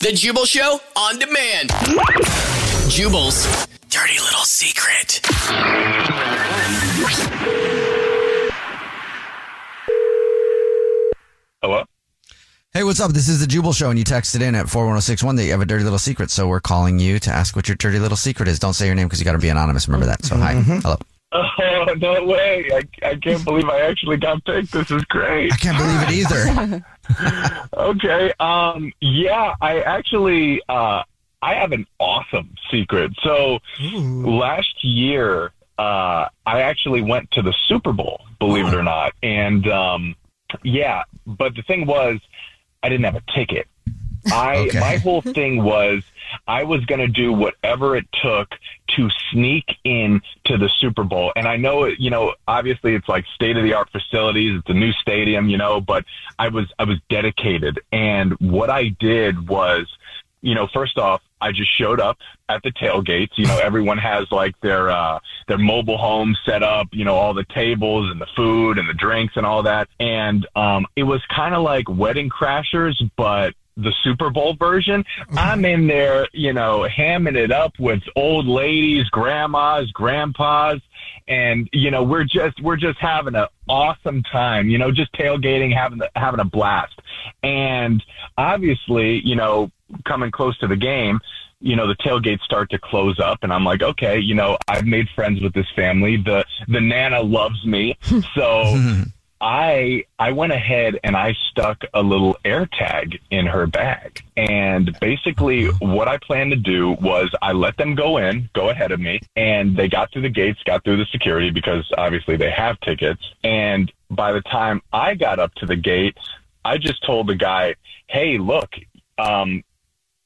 The Jubal Show on demand. Jubal's dirty little secret. Hello? Hey, what's up? This is the Jubal Show, and you texted in at 41061 that you have a dirty little secret. So we're calling you to ask what your dirty little secret is. Don't say your name because you got to be anonymous. Remember that. So, hi. Mm-hmm. Hello. Oh, No way. I, I can't believe I actually got picked. This is great. I can't believe it either. okay. Um, yeah, I actually, uh, I have an awesome secret. So last year, uh, I actually went to the Super Bowl, believe it or not. And, um, yeah, but the thing was, I didn't have a ticket. I, Okay. my whole thing was, I was going to do whatever it took to sneak in to the Super Bowl. And I know, it- you know, obviously it's like state of the art facilities. It's a new stadium, you know, but I was, I was dedicated. And what I did was, you know, first off, I just showed up at the tailgates. You know, everyone has like their, uh, their mobile home set up, you know, all the tables and the food and the drinks and all that. And, um, it was kind of like wedding crashers, but the Super Bowl version. I'm in there, you know, hamming it up with old ladies, grandmas, grandpas, and you know, we're just we're just having an awesome time, you know, just tailgating, having the, having a blast. And obviously, you know, coming close to the game, you know, the tailgates start to close up and I'm like, okay, you know, I've made friends with this family. The the nana loves me. So I I went ahead and I stuck a little air tag in her bag. And basically what I planned to do was I let them go in, go ahead of me, and they got through the gates, got through the security because obviously they have tickets. And by the time I got up to the gate, I just told the guy, "Hey, look, um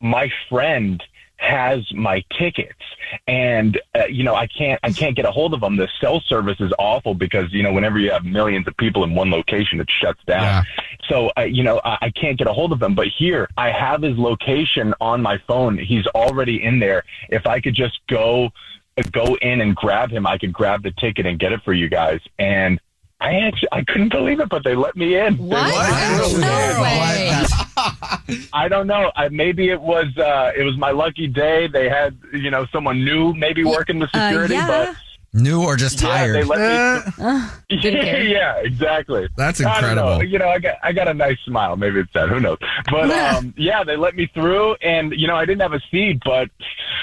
my friend has my tickets. And uh, you know i can't i can't get a hold of them the cell service is awful because you know whenever you have millions of people in one location it shuts down. So uh, you know I, I can't get a hold of them but here i have his location on my phone. He's already in there. If i could just go go in and grab him i could grab the ticket and get it for you guys. And I actually I couldn't believe it, but they let me in. They What? let me in. No way. I don't know. I, maybe it was uh, it was my lucky day. They had you know someone new maybe working with Uh, security, yeah. but New or just yeah, they tired? let me. Uh, yeah, exactly. That's I don't know. incredible. You know, I got I got a nice smile. Maybe it's that. Who knows? But um, yeah, they let me through, and you know, I didn't have a seat, but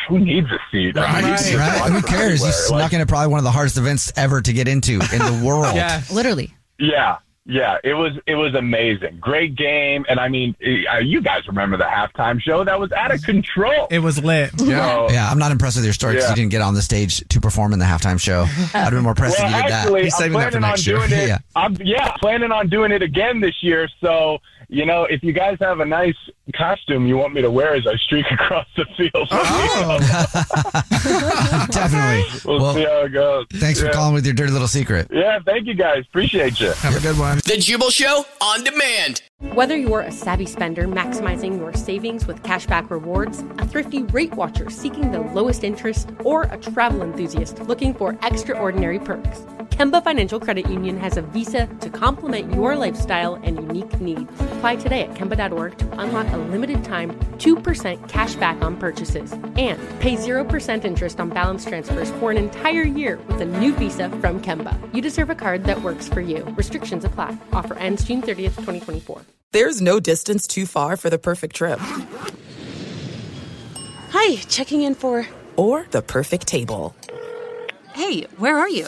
who needs a seat? I mean, you can just Right? Who cares? You anywhere. snuck Like, into probably one of the hardest events ever to get into in the world. Yeah. Literally. Yeah, yeah, it was it was amazing, great game, and I mean, uh, you guys remember the halftime show? That was out of control. It was lit. So- Yeah, I'm not impressed with your story because Yeah. you didn't get on the stage to perform in the halftime show. I'd have been more impressed Well, if you did actually, that. He's I'm saving that planning for on next year. doing it. Yeah. I'm yeah, planning on doing it again this year. So you know, if you guys have a nice costume you want me to wear as I streak across the field, Oh. Definitely. we'll, Well, see how it goes. thanks for calling with your dirty little secret. Yeah, thank you guys. Appreciate you. Have a good one. The Jubal Show on demand. Whether you're a savvy spender maximizing your savings with cashback rewards, a thrifty rate watcher seeking the lowest interest, or a travel enthusiast looking for extraordinary perks, Kemba Financial Credit Union has a visa to complement your lifestyle and unique needs. Apply today at Kemba.org to unlock a limited time 2% cash back on purchases and pay 0% interest on balance transfers for an entire year with a new visa from Kemba. You deserve a card that works for you. Restrictions apply. Offer ends June 30th, 2024. There's no distance too far for the perfect trip. Hi, checking in for. Or the perfect table. Hey, where are you?